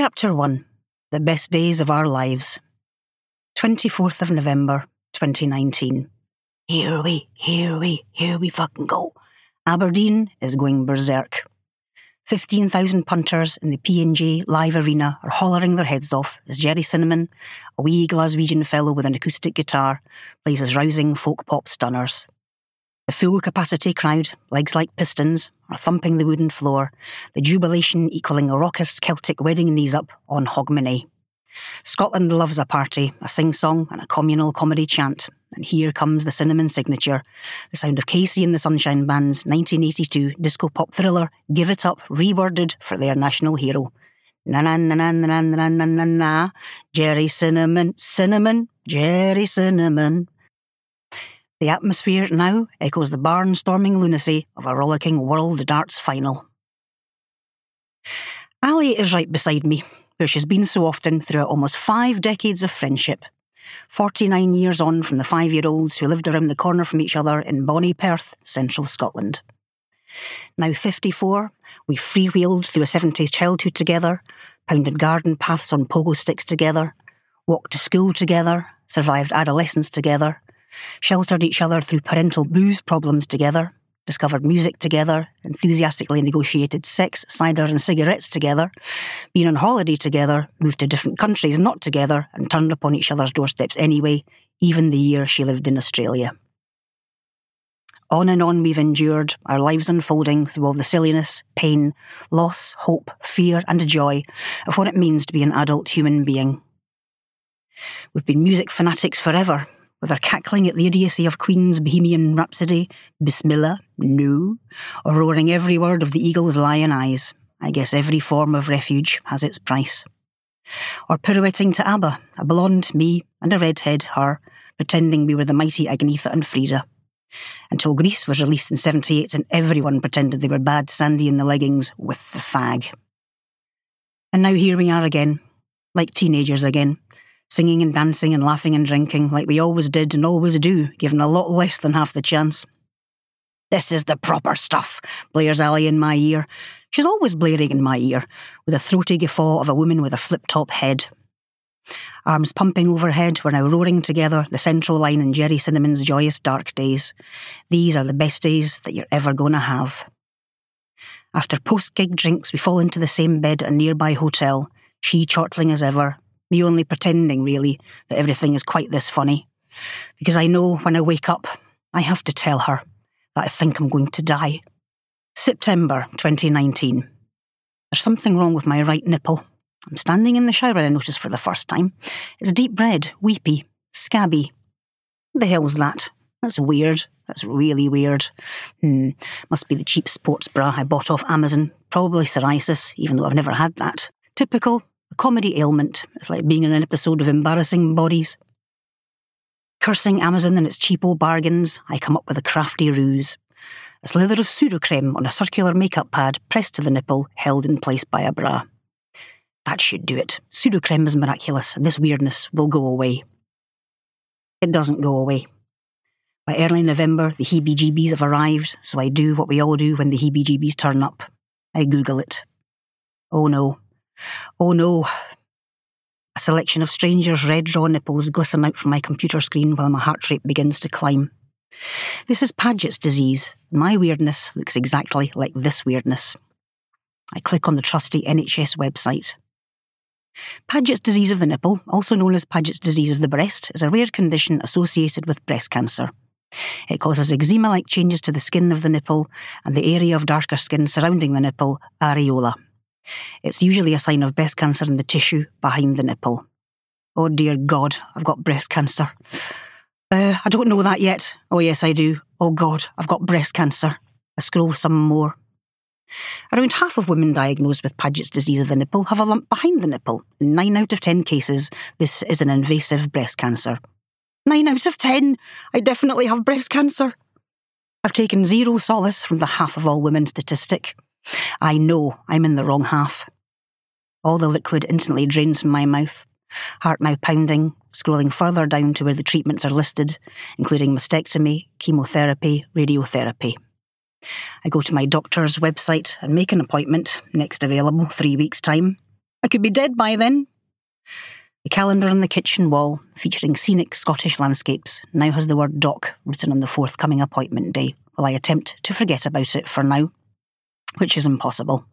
Chapter 1 The Best Days of Our Lives. 24th of November, 2019. Here we, here we, here we fucking go. Aberdeen is going berserk. 15,000 punters in the P&J live arena are hollering their heads off as Gerry Cinnamon, a wee Glaswegian fellow with an acoustic guitar, plays his rousing folk pop stunners. The full capacity crowd, legs like pistons, are thumping the wooden floor, the jubilation equaling a raucous Celtic wedding knees up on Hogmanay. Scotland loves a party, a sing song, and a communal comedy chant. And here comes the cinnamon signature, the sound of KC and the Sunshine Band's 1982 disco pop thriller Give It Up, reworded for their national hero. Na na na na na na na na na, Gerry Cinnamon, Cinnamon, Gerry Cinnamon. The atmosphere now echoes the barnstorming lunacy of a rollicking world darts final. Ali is right beside me, where she's been so often throughout almost five decades of friendship. 49 years on from the five year olds who lived around the corner from each other in Bonnie Perth, central Scotland. Now 54, we freewheeled through a 70s childhood together, pounded garden paths on pogo sticks together, walked to school together, survived adolescence together, sheltered each other through parental booze problems together, discovered music together, enthusiastically negotiated sex, cider, and cigarettes together, been on holiday together, moved to different countries not together, and turned upon each other's doorsteps anyway, even the year she lived in Australia. On and on we've endured, our lives unfolding through all the silliness, pain, loss, hope, fear, and joy of what it means to be an adult human being. We've been music fanatics forever, with her cackling at the idiocy of Queen's Bohemian Rhapsody, Bismillah, no, or roaring every word of the Eagle's Lyin' Eyes. I guess every form of refuge has its price. Or pirouetting to ABBA, a blonde, me, and a redhead, her, pretending we were the mighty Agnetha and Frida. Until Grease was released in 78 and everyone pretended they were bad Sandy in the leggings with the fag. And now here we are again, like teenagers again, singing and dancing and laughing and drinking like we always did and always do, given a lot less than half the chance. This is the proper stuff, blares Ali in my ear. She's always blaring in my ear, with a throaty guffaw of a woman with a flip top head. Arms pumping overhead, we're now roaring together the central line in Gerry Cinnamon's joyous dark days. These are the best days that you're ever going to have. After post gig drinks, we fall into the same bed at a nearby hotel, she chortling as ever, me only pretending, really, that everything is quite this funny. Because I know when I wake up, I have to tell her that I think I'm going to die. September 2019. There's something wrong with my right nipple. I'm standing in the shower, I notice for the first time. It's deep red, weepy, scabby. What the hell's that? That's weird. That's really weird. Hmm. Must be the cheap sports bra I bought off Amazon. Probably psoriasis, even though I've never had that. Typical, a comedy ailment. It's like being in an episode of Embarrassing Bodies. Cursing Amazon and its cheapo bargains, I come up with a crafty ruse. A slither of Sudocrem on a circular makeup pad pressed to the nipple, held in place by a bra. That should do it. Sudocrem is miraculous, and this weirdness will go away. It doesn't go away. By early November, the heebie jeebies have arrived, so I do what we all do when the heebie jeebies turn up. I Google it. Oh no, Oh no. A selection of strangers' red raw nipples glisten out from my computer screen while my heart rate begins to climb. This is Paget's disease. My weirdness looks exactly like this weirdness. I click on the trusty NHS website. Paget's disease of the nipple, also known as Paget's disease of the breast, is a rare condition associated with breast cancer. It causes eczema like changes to the skin of the nipple and the area of darker skin surrounding the nipple, areola. It's usually a sign of breast cancer in the tissue behind the nipple. Oh dear God, I've got breast cancer. Uh, I don't know that yet. Oh yes, I do. Oh God, I've got breast cancer. I scroll some more. Around half of women diagnosed with Paget's disease of the nipple have a lump behind the nipple. In nine out of ten cases, this is an invasive breast cancer. Nine out of ten! I definitely have breast cancer. I've taken zero solace from the half of all women statistic. I know I'm in the wrong half. All the liquid instantly drains from my mouth, heart now pounding, scrolling further down to where the treatments are listed, including mastectomy, chemotherapy, radiotherapy. I go to my doctor's website and make an appointment, next available, three weeks' time. I could be dead by then. The calendar on the kitchen wall, featuring scenic Scottish landscapes, now has the word doc written on the forthcoming appointment day, while I attempt to forget about it for now, which is impossible.